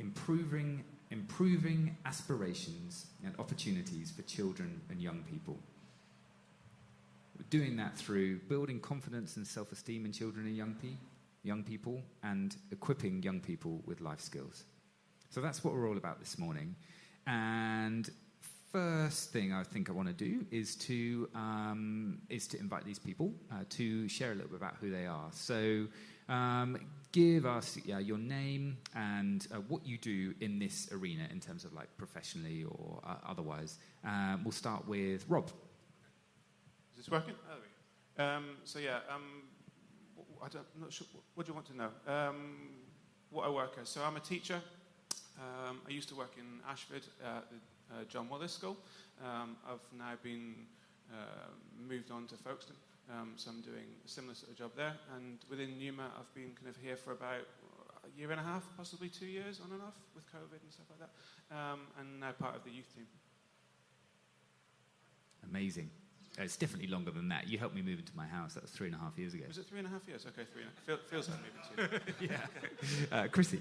improving, improving aspirations and opportunities for children and young people. We're doing that through building confidence and self esteem in children and young, pe- young people and equipping young people with life skills. So that's what we're all about this morning. And first thing I think I want to do is to um, is to invite these people uh, to share a little bit about who they are. So, um, give us yeah, your name and uh, what you do in this arena in terms of like professionally or uh, otherwise. Um, we'll start with Rob. Is this working? Oh, um, so yeah, um, I am not sure. What do you want to know? Um, what I work as? So I'm a teacher. Um, I used to work in Ashford at the uh, John Wallis School. Um, I've now been uh, moved on to Folkestone, um, so I'm doing a similar sort of job there. And within Numa, I've been kind of here for about a year and a half, possibly two years on and off with COVID and stuff like that, um, and now part of the youth team. Amazing. Uh, it's definitely longer than that. You helped me move into my house. That was three and a half years ago. Was it three and a half years? Okay, three and a half. Feel, feels like moving too. yeah. Uh, Chrissie.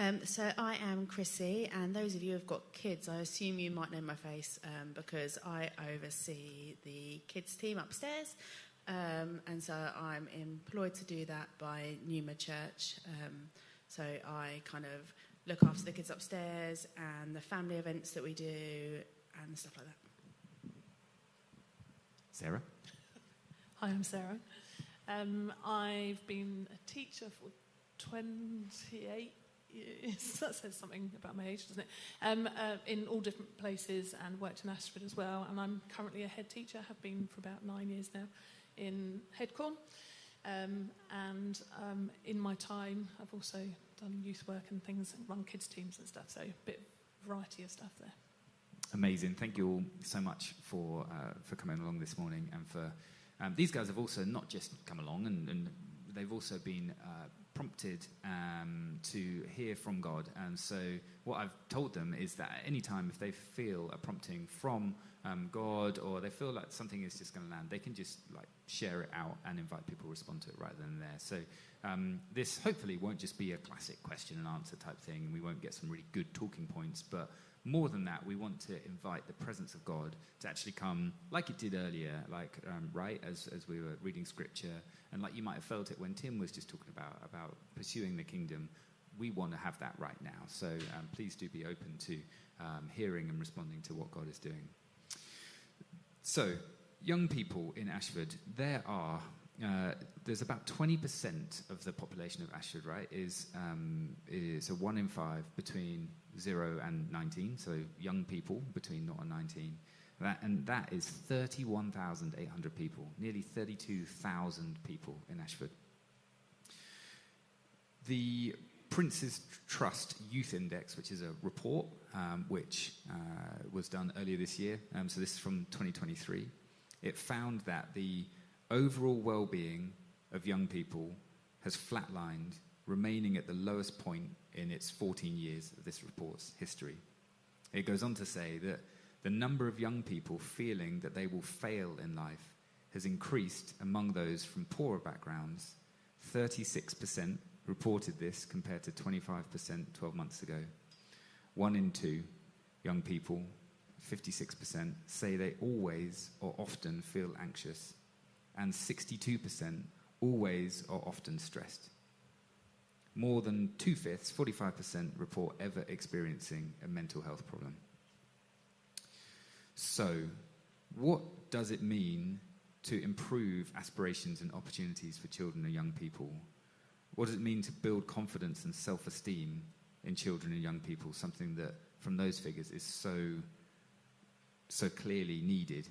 Um, so I am Chrissie, and those of you who've got kids, I assume you might know my face um, because I oversee the kids team upstairs, um, and so I'm employed to do that by Numa Church. Um, so I kind of look after the kids upstairs and the family events that we do and stuff like that. Sarah. Hi, I'm Sarah. Um, I've been a teacher for 28 that says something about my age, doesn't it? Um, uh, in all different places and worked in Ashford as well. And I'm currently a head teacher, have been for about nine years now in Headcorn. Um, and um, in my time, I've also done youth work and things, and run kids' teams and stuff. So a bit variety of stuff there. Amazing. Thank you all so much for, uh, for coming along this morning. And for um, these guys have also not just come along, and, and they've also been uh, prompted um, to hear from God. And so, what I've told them is that at any time, if they feel a prompting from um, God or they feel like something is just going to land, they can just like share it out and invite people to respond to it right then and there. So, um, this hopefully won't just be a classic question and answer type thing, and we won't get some really good talking points, but more than that, we want to invite the presence of God to actually come, like it did earlier, like um, right as, as we were reading scripture, and like you might have felt it when Tim was just talking about about pursuing the kingdom. We want to have that right now. So um, please do be open to um, hearing and responding to what God is doing. So, young people in Ashford, there are uh, there's about 20% of the population of Ashford, right, is, um, is a one in five between 0 and 19, so young people between 0 and 19. That, and that is 31,800 people, nearly 32,000 people in Ashford. The Prince's Trust Youth Index, which is a report um, which uh, was done earlier this year, um, so this is from 2023, it found that the overall well being of young people has flatlined, remaining at the lowest point in its 14 years of this report's history. It goes on to say that the number of young people feeling that they will fail in life has increased among those from poorer backgrounds. 36% reported this compared to 25% 12 months ago. One in two young people, 56%, say they always or often feel anxious, and 62% always or often stressed. More than two fifths, 45%, report ever experiencing a mental health problem. So, what does it mean to improve aspirations and opportunities for children and young people? What does it mean to build confidence and self esteem in children and young people? Something that, from those figures, is so, so clearly needed.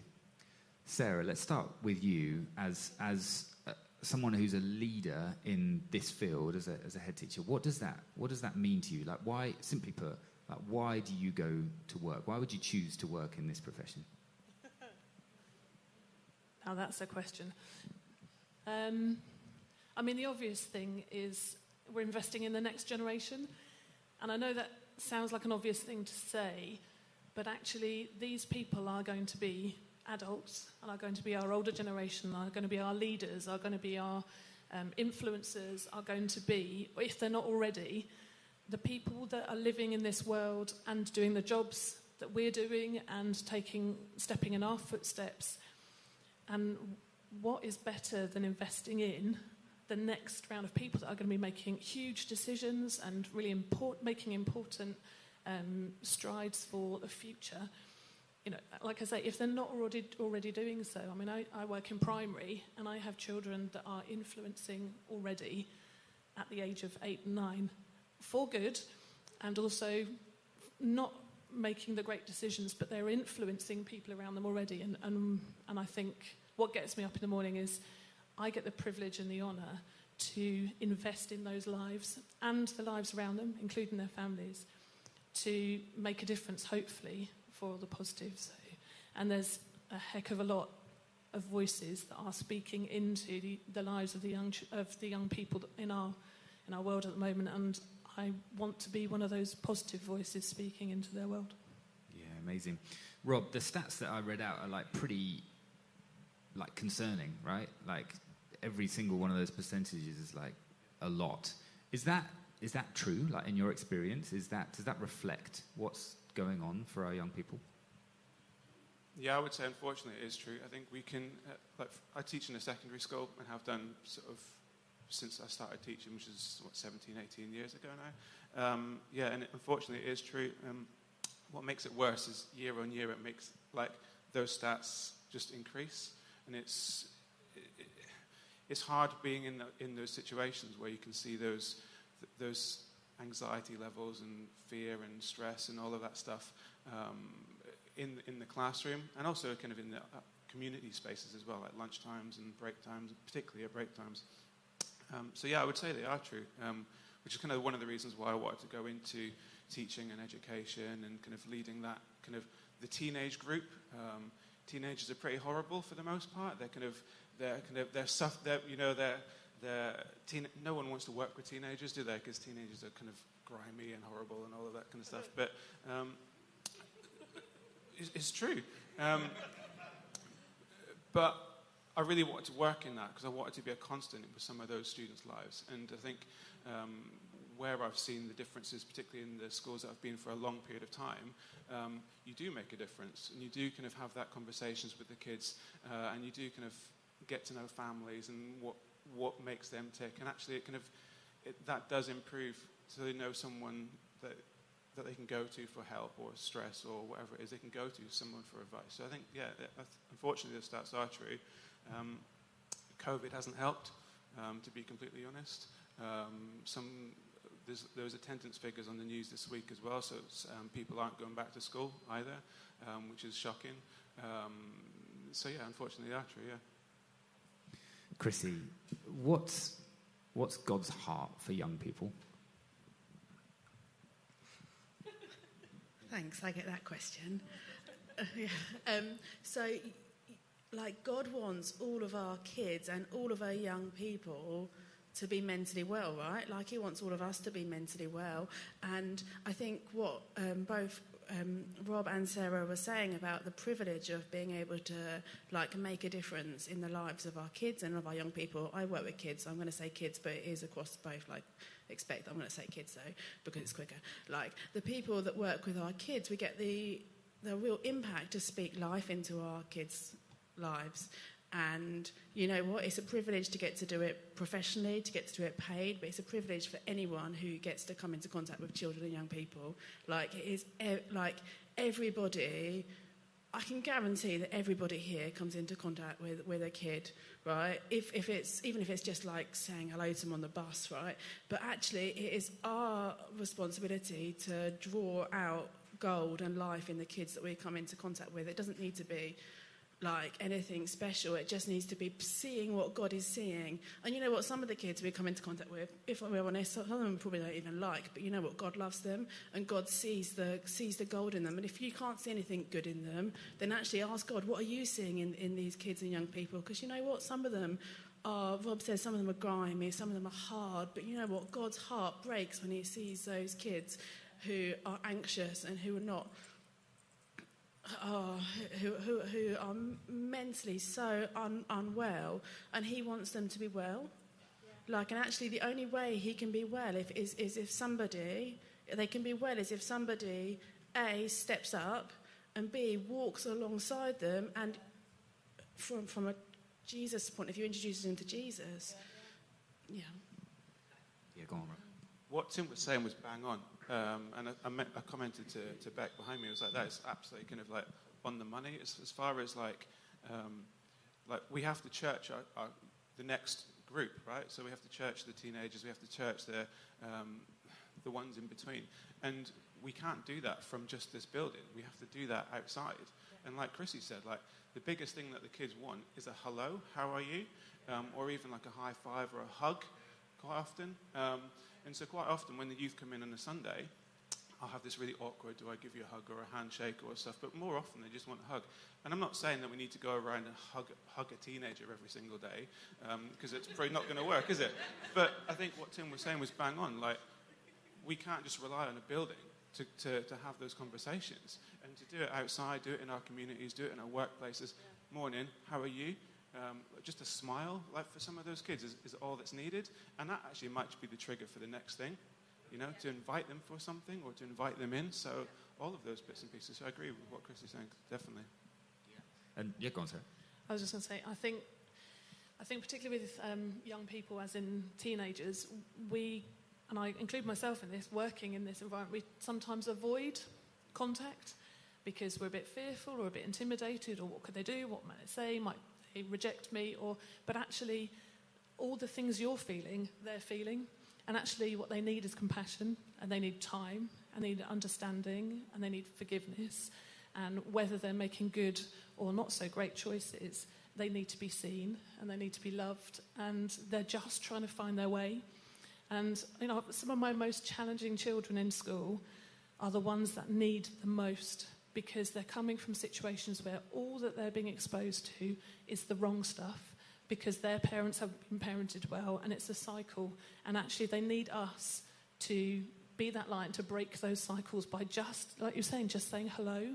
Sarah, let's start with you as, as uh, someone who's a leader in this field, as a, as a head teacher. What does, that, what does that mean to you? Like, why, simply put, like, why do you go to work? Why would you choose to work in this profession? Now, that's a question. Um, I mean, the obvious thing is we're investing in the next generation. And I know that sounds like an obvious thing to say, but actually, these people are going to be adults and are going to be our older generation, are going to be our leaders, are going to be our um, influencers are going to be, if they're not already, the people that are living in this world and doing the jobs that we're doing and taking, stepping in our footsteps. And what is better than investing in the next round of people that are going to be making huge decisions and really import, making important um, strides for the future? You know, like I say, if they're not already already doing so, I mean, I, I work in primary and I have children that are influencing already at the age of eight and nine for good and also not making the great decisions, but they're influencing people around them already. And, and, and I think what gets me up in the morning is I get the privilege and the honour to invest in those lives and the lives around them, including their families, to make a difference, hopefully, for the positive. So, and there's a heck of a lot of voices that are speaking into the, the lives of the young of the young people in our in our world at the moment, and I want to be one of those positive voices speaking into their world. Yeah, amazing. Rob, the stats that I read out are like pretty like concerning, right? Like every single one of those percentages is like a lot. Is that is that true? Like in your experience, is that does that reflect what's going on for our young people? Yeah, I would say unfortunately it is true. I think we can, uh, like, I teach in a secondary school and have done sort of since I started teaching, which is what 17, 18 years ago now. Um, yeah, and it, unfortunately, it is true. Um, what makes it worse is year on year, it makes like those stats just increase, and it's it, it's hard being in the, in those situations where you can see those those anxiety levels and fear and stress and all of that stuff um, in in the classroom, and also kind of in the uh, community spaces as well, like lunch times and break times, particularly at break times. Um, so yeah, I would say they are true, um, which is kind of one of the reasons why I wanted to go into teaching and education and kind of leading that kind of the teenage group. Um, teenagers are pretty horrible for the most part. They're kind of they're kind of they're, suff- they're you know they're they're teen- no one wants to work with teenagers, do they? Because teenagers are kind of grimy and horrible and all of that kind of stuff. But um, it's, it's, true. Um, but I really wanted to work in that because I wanted to be a constant with some of those students' lives. And I think um, where I've seen the differences, particularly in the schools that I've been for a long period of time, um, you do make a difference. And you do kind of have that conversations with the kids, uh, and you do kind of get to know families and what, what makes them tick. And actually, it kind of, it, that does improve so they know someone that that they can go to for help or stress or whatever it is they can go to someone for advice. So I think, yeah, unfortunately the stats are true. Um, COVID hasn't helped, um, to be completely honest. Um, some there was attendance figures on the news this week as well, so um, people aren't going back to school either, um, which is shocking. Um, so yeah, unfortunately, they are true. Yeah. Chrissie, what's what's God's heart for young people? Thanks, I get that question. Yeah. um, so like God wants all of our kids and all of our young people to be mentally well, right? Like He wants all of us to be mentally well. And I think what um, both um, Rob and Sarah were saying about the privilege of being able to like make a difference in the lives of our kids and of our young people. I work with kids, so I'm going to say kids, but it is across both. Like, expect I'm going to say kids though because it's quicker. Like the people that work with our kids, we get the the real impact to speak life into our kids' lives. And you know what? It's a privilege to get to do it professionally, to get to do it paid, but it's a privilege for anyone who gets to come into contact with children and young people. Like, it is like everybody, I can guarantee that everybody here comes into contact with, with a kid, right? If, if it's, even if it's just like saying hello to them on the bus, right? But actually, it is our responsibility to draw out gold and life in the kids that we come into contact with. It doesn't need to be like anything special. It just needs to be seeing what God is seeing. And you know what? Some of the kids we come into contact with, if we're honest, some of them probably don't even like. But you know what? God loves them, and God sees the sees the gold in them. And if you can't see anything good in them, then actually ask God, what are you seeing in, in these kids and young people? Because you know what? Some of them are, Rob says, some of them are grimy, some of them are hard. But you know what? God's heart breaks when He sees those kids who are anxious and who are not oh, who, who, who are mentally so un, unwell, and he wants them to be well. Like, and actually, the only way he can be well if, is, is if somebody, they can be well is if somebody, A, steps up, and B, walks alongside them, and from, from a Jesus point of view, introduces them to Jesus. Yeah. Yeah, go on, Rob. What Tim was saying was bang on. Um, and I, I, met, I commented to, to Beck behind me, I was like, that is absolutely kind of like on the money as, as far as like, um, like we have to church our, our, the next group, right? So we have to church the teenagers, we have to church the, um, the ones in between. And we can't do that from just this building. We have to do that outside. And like Chrissie said, like the biggest thing that the kids want is a hello, how are you? Um, or even like a high five or a hug quite often. And so quite often when the youth come in on a Sunday, I'll have this really awkward, do I give you a hug or a handshake or stuff? But more often they just want a hug. And I'm not saying that we need to go around and hug, hug a teenager every single day, because um, it's probably not going to work, is it? But I think what Tim was saying was bang on. Like, we can't just rely on a building to, to, to have those conversations. And to do it outside, do it in our communities, do it in our workplaces. Morning, how are you? Um, just a smile, like for some of those kids, is, is all that's needed. And that actually might be the trigger for the next thing, you know, to invite them for something or to invite them in. So all of those bits and pieces. So I agree with what Chris is saying, definitely. Yeah. And yeah, go on, sir. I was just going to say, I think, I think particularly with um, young people, as in teenagers, we, and I include myself in this, working in this environment, we sometimes avoid contact because we're a bit fearful or a bit intimidated or what could they do, what might they say, might they reject me, or but actually, all the things you're feeling, they're feeling, and actually, what they need is compassion, and they need time, and they need understanding, and they need forgiveness, and whether they're making good or not so great choices, they need to be seen and they need to be loved, and they're just trying to find their way. And you know, some of my most challenging children in school are the ones that need the most because they're coming from situations where all that they're being exposed to is the wrong stuff because their parents have been parented well and it's a cycle. And actually, they need us to be that light to break those cycles by just, like you're saying, just saying hello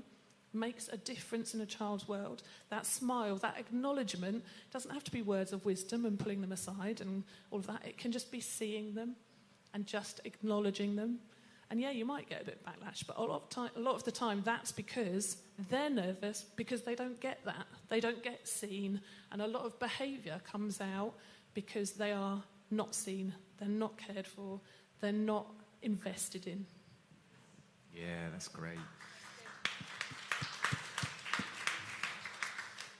makes a difference in a child's world. That smile, that acknowledgement doesn't have to be words of wisdom and pulling them aside and all of that. It can just be seeing them and just acknowledging them and yeah, you might get a bit of backlash, but a lot of, time, a lot of the time that's because they're nervous because they don't get that. They don't get seen. And a lot of behaviour comes out because they are not seen, they're not cared for, they're not invested in. Yeah, that's great.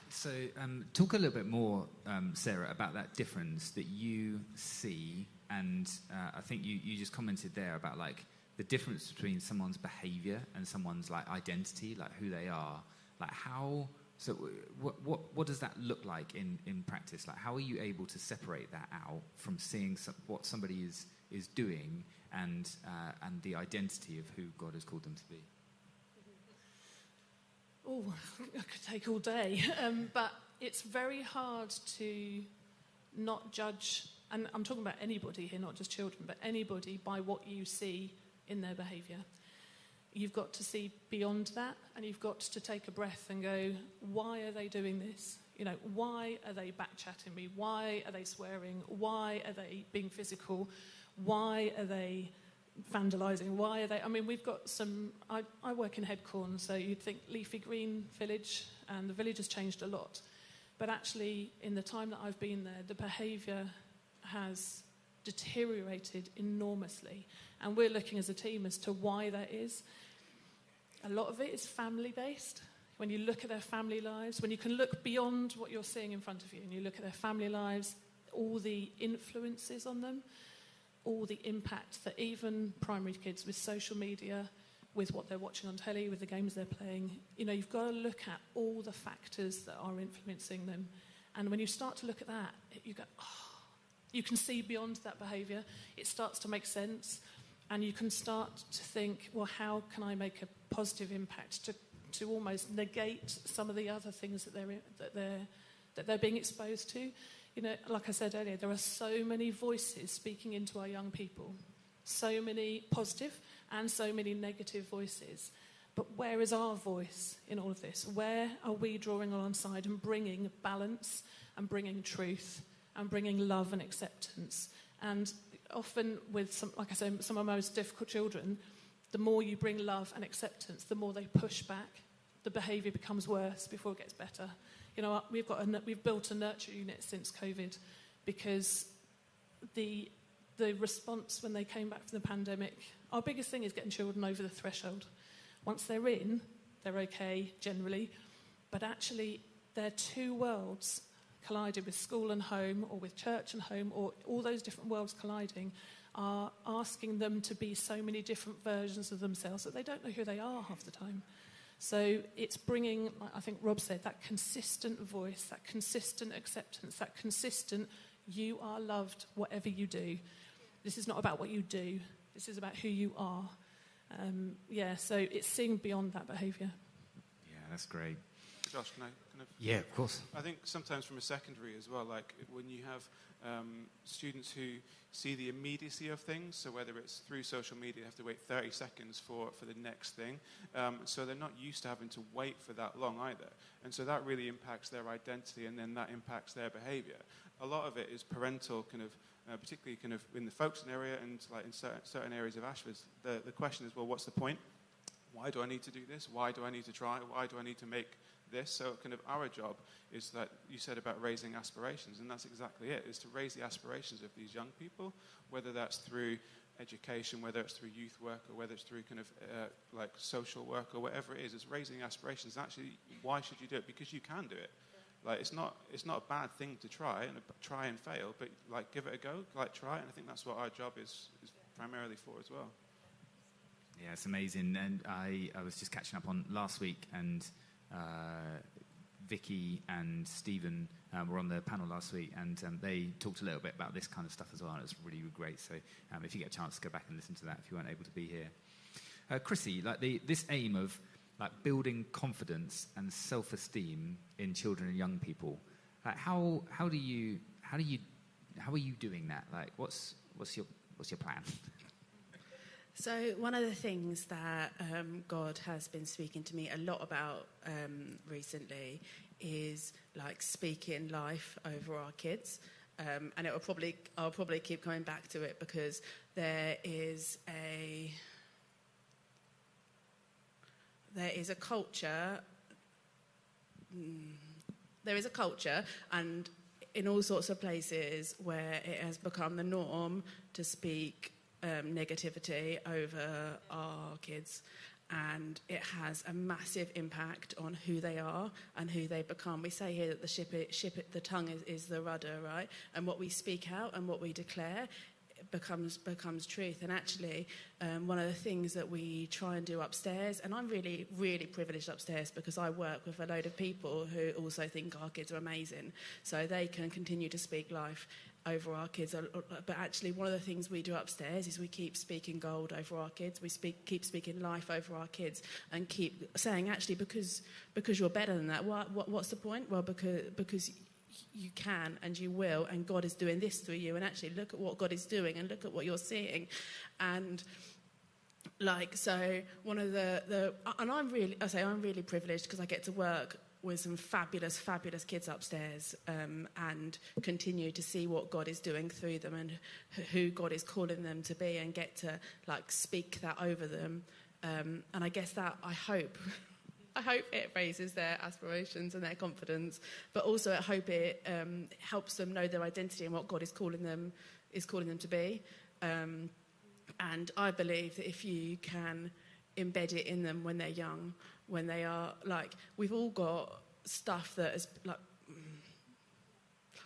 So, um, talk a little bit more, um, Sarah, about that difference that you see. And uh, I think you, you just commented there about like the difference between someone's behavior and someone's like identity, like who they are, like how. So, what, what, what does that look like in, in practice? Like, how are you able to separate that out from seeing some, what somebody is, is doing and, uh, and the identity of who God has called them to be? Oh, I could take all day. Um, but it's very hard to not judge, and I'm talking about anybody here, not just children, but anybody by what you see in their behaviour. You've got to see beyond that and you've got to take a breath and go, why are they doing this? You know, why are they backchatting me? Why are they swearing? Why are they being physical? Why are they vandalising? Why are they? I mean, we've got some. I, I work in Headcorn, so you'd think leafy green village, and the village has changed a lot. But actually, in the time that I've been there, the behaviour has deteriorated enormously. And we're looking as a team as to why that is. A lot of it is family based. When you look at their family lives, when you can look beyond what you're seeing in front of you and you look at their family lives, all the influences on them, all the impact that even primary kids with social media, with what they're watching on telly, with the games they're playing, you know, you've got to look at all the factors that are influencing them. And when you start to look at that, you go, oh, you can see beyond that behaviour. It starts to make sense. And you can start to think, well, how can I make a positive impact to, to almost negate some of the other things that they're, that, they're, that they're being exposed to? You know, like I said earlier, there are so many voices speaking into our young people, so many positive and so many negative voices. But where is our voice in all of this? Where are we drawing alongside and bringing balance and bringing truth? and bringing love and acceptance And often, with some, like I say, some of my most difficult children, the more you bring love and acceptance, the more they push back. The behaviour becomes worse before it gets better. You know, we've got a, we've built a nurture unit since COVID because the the response when they came back from the pandemic, our biggest thing is getting children over the threshold. Once they're in, they're okay generally, but actually, they're two worlds collided with school and home, or with church and home, or all those different worlds colliding, are asking them to be so many different versions of themselves that they don't know who they are half the time. So it's bringing, I think Rob said, that consistent voice, that consistent acceptance, that consistent, you are loved whatever you do. This is not about what you do, this is about who you are. Um, yeah, so it's seeing beyond that behaviour. Yeah, that's great. Josh, can I kind of? Yeah, of course. I think sometimes from a secondary as well, like when you have um, students who see the immediacy of things, so whether it's through social media, they have to wait 30 seconds for, for the next thing. Um, so they're not used to having to wait for that long either. And so that really impacts their identity and then that impacts their behavior. A lot of it is parental kind of. Uh, particularly kind of in the Folkestone area and like in certain, certain areas of Ashford, the, the question is, well, what's the point? Why do I need to do this? Why do I need to try? Why do I need to make this. So, kind of our job is that you said about raising aspirations, and that's exactly it: is to raise the aspirations of these young people, whether that's through education, whether it's through youth work, or whether it's through kind of uh, like social work, or whatever it is. It's raising aspirations. Actually, why should you do it? Because you can do it. Like it's not it's not a bad thing to try and try and fail, but like give it a go, like try. And I think that's what our job is is primarily for as well. Yeah, it's amazing. And I, I was just catching up on last week, and Vicky and Stephen uh, were on the panel last week, and um, they talked a little bit about this kind of stuff as well. And it was really, really great. So um, if you get a chance, go back and listen to that if you weren't able to be here. Uh, Chrissie, like the, this aim of like building confidence and self-esteem in children and young people, like how how do you how do you how are you doing that? Like what's what's your what's your plan? So, one of the things that um, God has been speaking to me a lot about um, recently is like speaking life over our kids. Um, and it will probably, I'll probably keep coming back to it because there is a there is a culture. Mm, there is a culture, and in all sorts of places where it has become the norm to speak um, negativity over our kids. And it has a massive impact on who they are and who they become. We say here that the ship, ship the tongue is, is the rudder, right? And what we speak out and what we declare becomes becomes truth. And actually, um, one of the things that we try and do upstairs, and I'm really really privileged upstairs because I work with a load of people who also think our kids are amazing, so they can continue to speak life over our kids. But actually, one of the things we do upstairs is we keep speaking gold over our kids. We speak, keep speaking life over our kids, and keep saying, actually, because because you're better than that. What, what, what's the point? Well, because because you can and you will, and God is doing this through you. And actually, look at what God is doing, and look at what you're seeing, and like so one of the the and I'm really I say I'm really privileged because I get to work with some fabulous, fabulous kids upstairs um, and continue to see what God is doing through them and who God is calling them to be and get to like speak that over them. Um, and I guess that I hope. I hope it raises their aspirations and their confidence, but also I hope it um, helps them know their identity and what God is calling them is calling them to be. Um, and I believe that if you can embed it in them when they're young, when they are like, we've all got stuff that is like,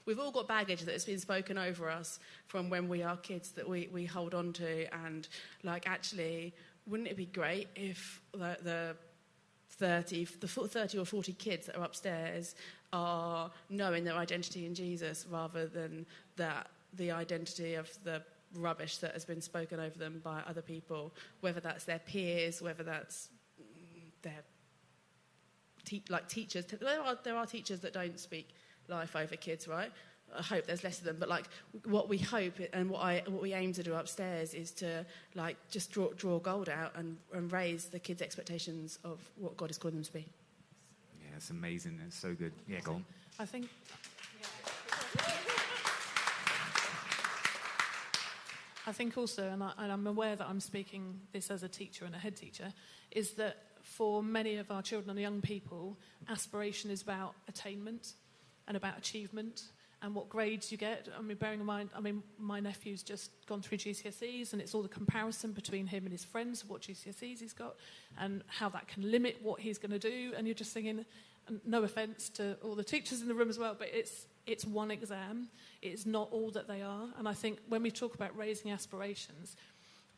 we've all got baggage that has been spoken over us from when we are kids that we, we hold on to. And like, actually, wouldn't it be great if the, the 30, the 30 or 40 kids that are upstairs are knowing their identity in Jesus rather than that the identity of the rubbish that has been spoken over them by other people, whether that's their peers, whether that's their te- like teachers. There are there are teachers that don't speak life over kids, right? I hope there's less of them, but like what we hope and what I what we aim to do upstairs is to like just draw draw gold out and, and raise the kids' expectations of what God is calling them to be. Yeah, it's amazing. It's so good. Yeah, go on. I think I think also, and, I, and I'm aware that I'm speaking this as a teacher and a head teacher, is that for many of our children and young people, aspiration is about attainment and about achievement and what grades you get. I mean, bearing in mind, I mean, my nephew's just gone through GCSEs, and it's all the comparison between him and his friends what GCSEs he's got, and how that can limit what he's going to do. And you're just thinking, no offence to all the teachers in the room as well, but it's it's one exam. It's not all that they are. And I think when we talk about raising aspirations,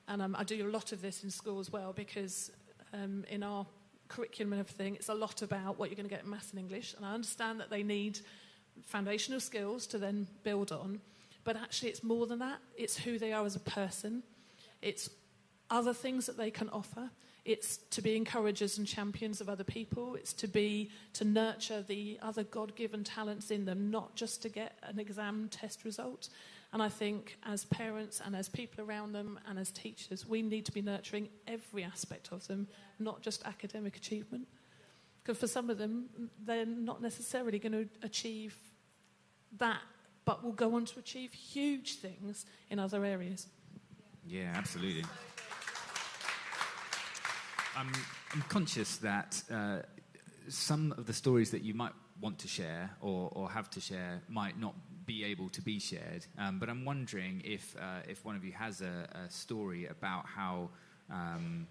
and um, I do a lot of this in school as well, because um, in our curriculum and everything, it's a lot about what you're going to get in maths and English. And I understand that they need foundational skills to then build on. But actually, it's more than that. It's who they are as a person. It's other things that they can offer. It's to be encouragers and champions of other people. It's to be to nurture the other God-given talents in them, not just to get an exam test result. And I think as parents and as people around them and as teachers, we need to be nurturing every aspect of them, not just academic achievement. Because for some of them, they're not necessarily going to achieve that, but will go on to achieve huge things in other areas. Yeah, absolutely. I'm, I'm conscious that uh, some of the stories that you might want to share or, or have to share might not be able to be shared. Um, but I'm wondering if, uh, if one of you has a, a story about how um,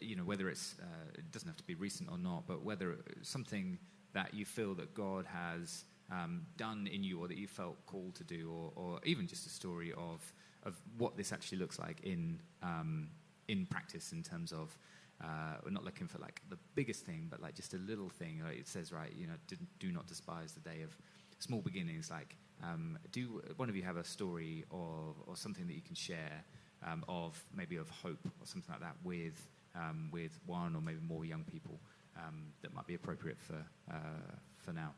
you know, whether it's, uh, it doesn't have to be recent or not, but whether something that you feel that God has um, done in you or that you felt called to do, or, or, even just a story of, of what this actually looks like in, um, in practice in terms of, uh, we're not looking for like the biggest thing, but like just a little thing. Like it says, right, you know, do not despise the day of small beginnings. Like, um, do one of you have a story or, or something that you can share um, of maybe of hope or something like that with um, with one or maybe more young people um, that might be appropriate for, uh, for now?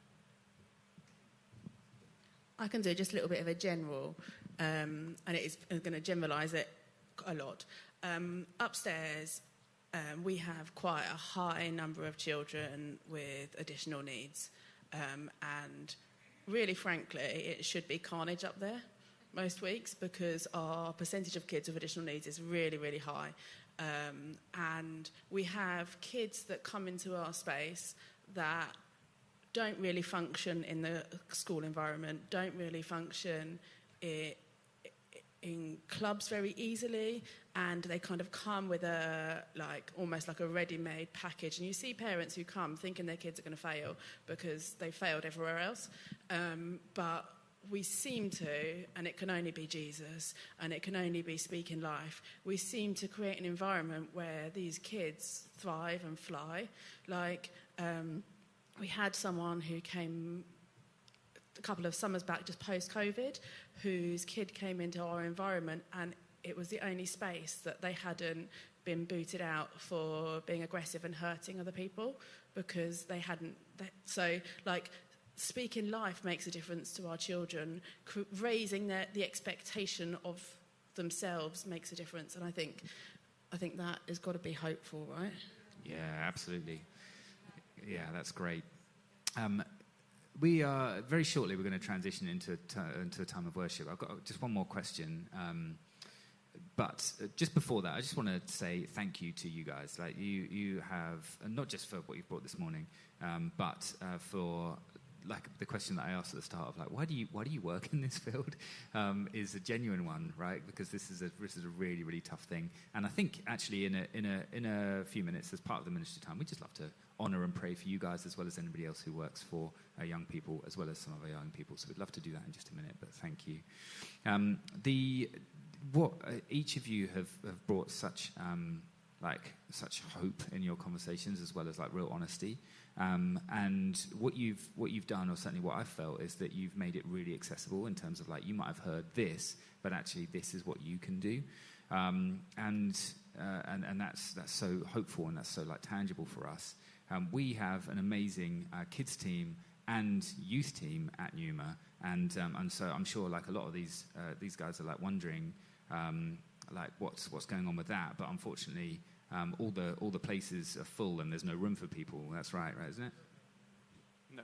I can do just a little bit of a general, um, and it is going to generalise it a lot. Um, upstairs, we have quite a high number of children with additional needs, and really, frankly, it should be carnage up there most weeks because our percentage of kids with additional needs is really, really high. Um, and we have kids that come into our space that don't really function in the school environment, don't really function in, in clubs very easily, and they kind of come with a like almost like a ready-made package. And you see parents who come thinking their kids are going to fail because they failed everywhere else, um, but we seem to, and it can only be Jesus, and it can only be speaking life, we seem to create an environment where these kids thrive and fly. Like, um, we had someone who came a couple of summers back, just post COVID, whose kid came into our environment, and it was the only space that they hadn't been booted out for being aggressive and hurting other people because they hadn't. They, so, like, speaking life makes a difference to our children. raising their, the expectation of themselves makes a difference, and I think, I think that has got to be hopeful, right? Yeah, absolutely. Yeah, that's great. Um, we are very shortly. We're going to transition into t- into a time of worship. I've got just one more question. Um, but uh, just before that, I just want to say thank you to you guys. Like you, you have not just for what you've brought this morning, um, but uh, for like the question that I asked at the start of like why do you why do you work in this field um, is a genuine one, right? Because this is a this is a really really tough thing, and I think actually in a in a in a few minutes as part of the ministry time, we just love to honour and pray for you guys as well as anybody else who works for our young people as well as some of our young people. So we'd love to do that in just a minute, but thank you. Um, the what uh, each of you have, have brought such um, like such hope in your conversations as well as like real honesty. Um, and what you've what you've done, or certainly what I've felt, is that you've made it really accessible in terms of like you might have heard this, but actually this is what you can do, um, and, uh, and and that's that's so hopeful and that's so like tangible for us. Um, we have an amazing uh, kids team and youth team at Numa, and um, and so I'm sure like a lot of these uh, these guys are like wondering um, like what's what's going on with that, but unfortunately um, all the all the places are full and there's no room for people. That's right, right, isn't it? No.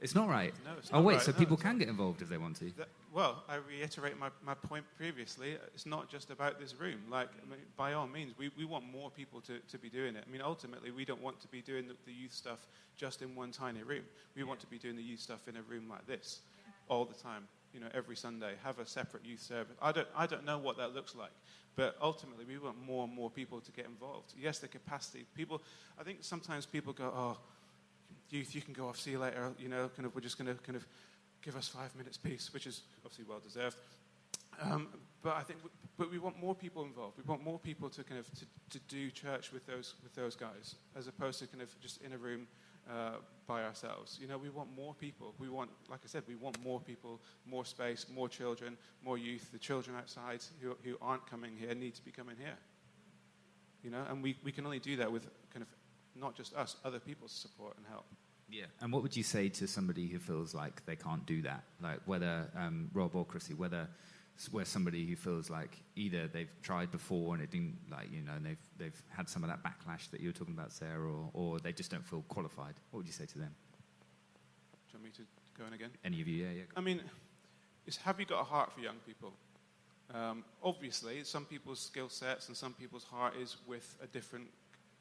It's not right. No, it's oh, not wait, right. so No, people can get involved if they want to. That, well, I reiterate my, my point previously. It's not just about this room. Like, I mean, by all means, we, we want more people to, to be doing it. I mean, ultimately, we don't want to be doing the, the youth stuff just in one tiny room. We want to be doing the youth stuff in a room like this all the time. You know, every Sunday, have a separate youth service. I don't, I don't know what that looks like, but ultimately, we want more and more people to get involved. Yes, the capacity. People, I think sometimes people go, oh, youth, you can go off, see you later. You know, kind of, we're just going to kind of give us five minutes peace, which is obviously well deserved. Um, but I think, w- but we want more people involved. We want more people to kind of to, to do church with those with those guys, as opposed to kind of just in a room uh, by ourselves. You know, we want more people. We want, like I said, we want more people, more space, more children, more youth. The children outside who who aren't coming here need to be coming here. You know, and we, we can only do that with kind of not just us, other people's support and help. Yeah. And what would you say to somebody who feels like they can't do that? Like whether um, Rob or Chrissie, whether where somebody who feels like either they've tried before and it didn't like you know and they've they've had some of that backlash that you were talking about, Sarah, or, or they just don't feel qualified. What would you say to them? Do you want me to go in again? Any of you? Yeah, yeah. I mean, is have you got a heart for young people? Um, obviously, some people's skill sets and some people's heart is with a different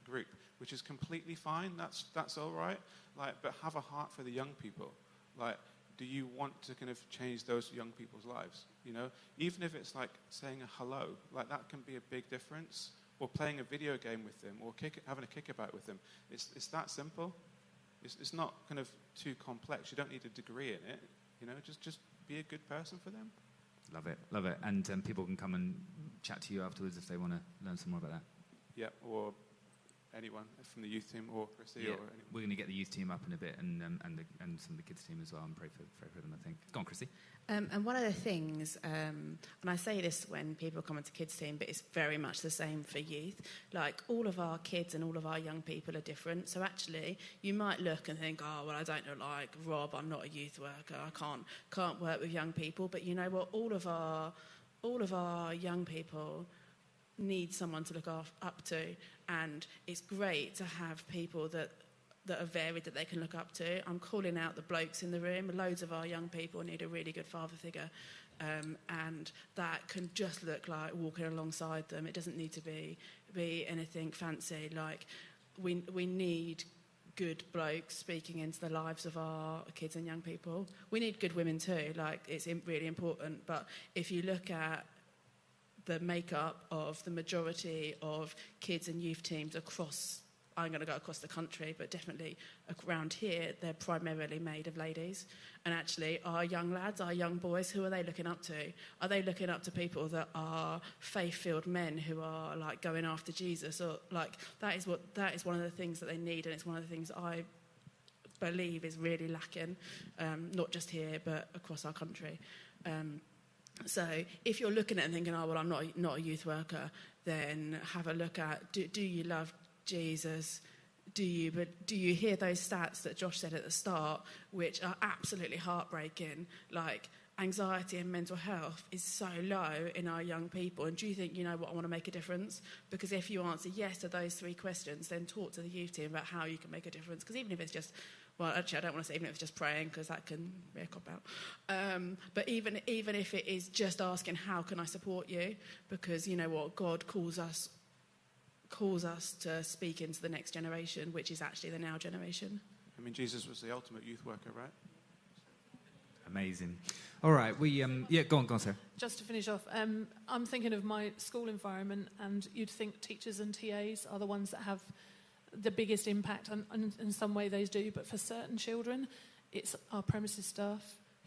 group, which is completely fine. That's that's all right. Like, but have a heart for the young people. Like, do you want to kind of change those young people's lives? You know, even if it's like saying a hello, like that can be a big difference. Or playing a video game with them, or kick, having a kickabout with them. It's it's that simple. It's, it's not kind of too complex. You don't need a degree in it. You know, just just be a good person for them. Love it, love it. And um, people can come and chat to you afterwards if they want to learn some more about that. Yeah, or anyone from the youth team or Chrissie Yeah. or anyone. We're going to get the youth team up in a bit, and um, and the, and some of the kids team as well, and pray for pray for them. I think. Go on, Chrissie. Um, and one of the things, um, and I say this when people come into kids team, but it's very much the same for youth. Like all of our kids and all of our young people are different. So actually, you might look and think, oh well, I don't look like Rob. I'm not a youth worker. I can't can't work with young people. But you know what? All of our all of our young people need someone to look af- up to, and it's great to have people that that are varied that they can look up to. I'm calling out the blokes in the room. Loads of our young people need a really good father figure, um, and that can just look like walking alongside them. It doesn't need to be be anything fancy. Like we we need good blokes speaking into the lives of our kids and young people. We need good women too. Like it's really important. But if you look at the makeup of the majority of kids and youth teams across I'm going to go across the country, but definitely around here, they're primarily made of ladies. And actually, our young lads, our young boys, who are they looking up to? Are they looking up to people that are faith-filled men who are like going after Jesus, or like that is what that is one of the things that they need, and it's one of the things I believe is really lacking, um, not just here but across our country. Um, so if you're looking at it and thinking, oh well, I'm not not a youth worker, then have a look at do, do you love Jesus? Do you but do you hear those stats that Josh said at the start, which are absolutely heartbreaking? Like anxiety and mental health is so low in our young people. And do you think you know what I want to make a difference? Because if you answer yes to those three questions, then talk to the youth team about how you can make a difference. Because even if it's just well, actually, I don't want to say even if it's just praying because that can be a cop out. Um, but even even if it is just asking, how can I support you? Because you know what, God calls us calls us to speak into the next generation, which is actually the now generation. I mean, Jesus was the ultimate youth worker, right? Amazing. All right, we um yeah, go on, go on, Sarah. Just to finish off, um, I'm thinking of my school environment, and you'd think teachers and TAs are the ones that have the biggest impact, and, and in some way they do, but for certain children, it's our premises staff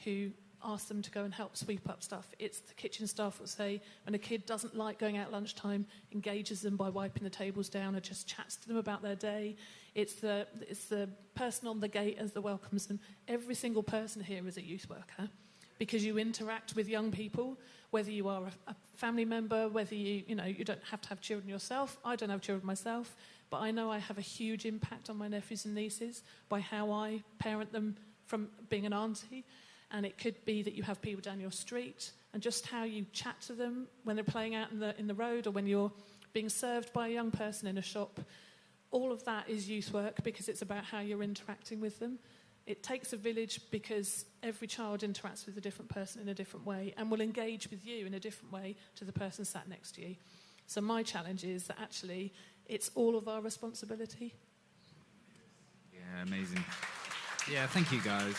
who ask them to go and help sweep up stuff. It's the kitchen staff will say when a kid doesn't like going out lunchtime, engages them by wiping the tables down or just chats to them about their day. It's the, it's the person on the gate as the welcomes them. Every single person here is a youth worker because you interact with young people, whether you are a, a family member, whether you, you know, you don't have to have children yourself. I don't have children myself, but I know I have a huge impact on my nephews and nieces by how I parent them from being an auntie. And it could be that you have people down your street and just how you chat to them when they're playing out in the, in the road or when you're being served by a young person in a shop. All of that is youth work because it's about how you're interacting with them. It takes a village because every child interacts with a different person in a different way and will engage with you in a different way to the person sat next to you. So, my challenge is that actually it's all of our responsibility. Yeah, amazing. Yeah, thank you, guys.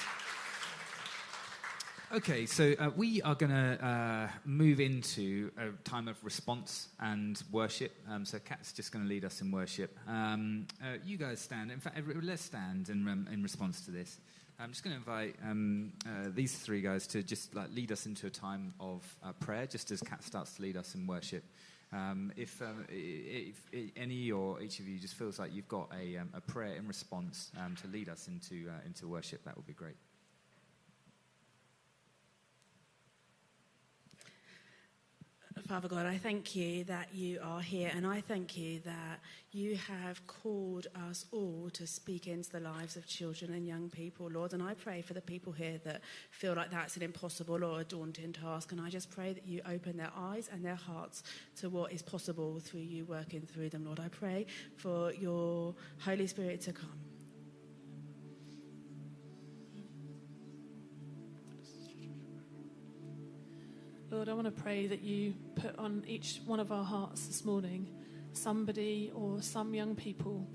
Okay, so uh, we are going to uh, move into a time of response and worship. Um, so Kat's just going to lead us in worship. Um, uh, you guys stand. In fact, let's stand in, um, in response to this. I'm just going to invite um, uh, these three guys to just like lead us into a time of uh, prayer, just as Kat starts to lead us in worship. Um, if, um, if, if, any or each of you just feels like you've got a, a prayer in response to lead us into, uh, into worship, that would be great. Father God, I thank you that you are here, and I thank you that you have called us all to speak into the lives of children and young people, Lord. And I pray for the people here that feel like that's an impossible or a daunting task. And I just pray that you open their eyes and their hearts to what is possible through you working through them, Lord. I pray for your Holy Spirit to come Lord, I want to pray that you put on each one of our hearts this morning somebody or some young people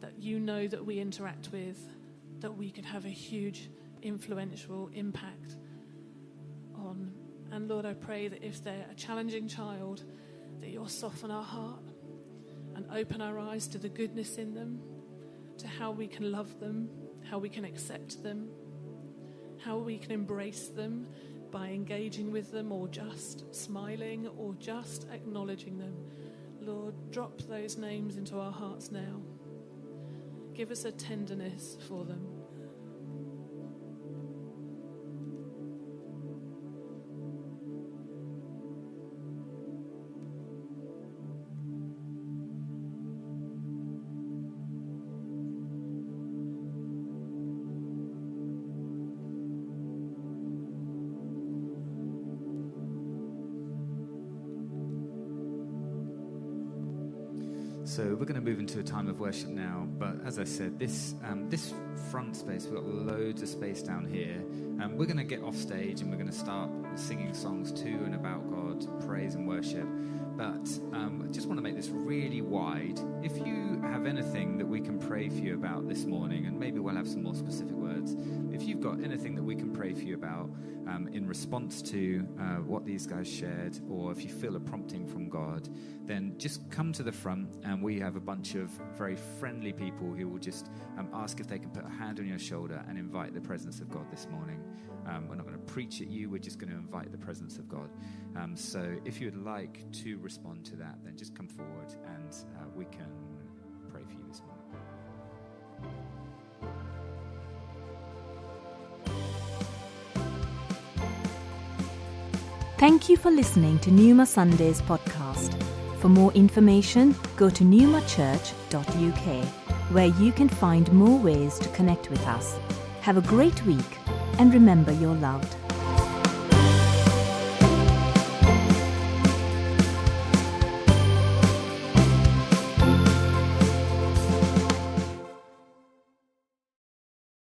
that you know that we interact with, that we could have a huge influential impact on. And Lord, I pray that if they're a challenging child, that you'll soften our heart and open our eyes to the goodness in them, to how we can love them, how we can accept them, how we can embrace them by engaging with them or just smiling or just acknowledging them. Lord, drop those names into our hearts now. Give us a tenderness for them. Going to move into a time of worship now. But as I said, this um, this front space, we've got loads of space down here. Um, we're going to get off stage and we're going to start singing songs to and about God, praise and worship. But um, I just want to make this really wide. If you have anything that we can pray for you about this morning, and maybe we'll have some more specific words, if you've got anything that we can pray for you about um, in response to uh, what these guys shared, or if you feel a prompting from God, then just come to the front and we have a bunch of very friendly people who will just um, ask if they can put a hand on your shoulder and invite the presence of God this morning. Um, we're not going to preach at you, we're just going to invite the presence of God. Um, so if you would like to respond to that, then just come forward and uh, we can pray for you this morning. Thank you for listening to Numa Sundays podcast. For more information, go to newmachurch.uk, where you can find more ways to connect with us. Have a great week, and remember you're loved.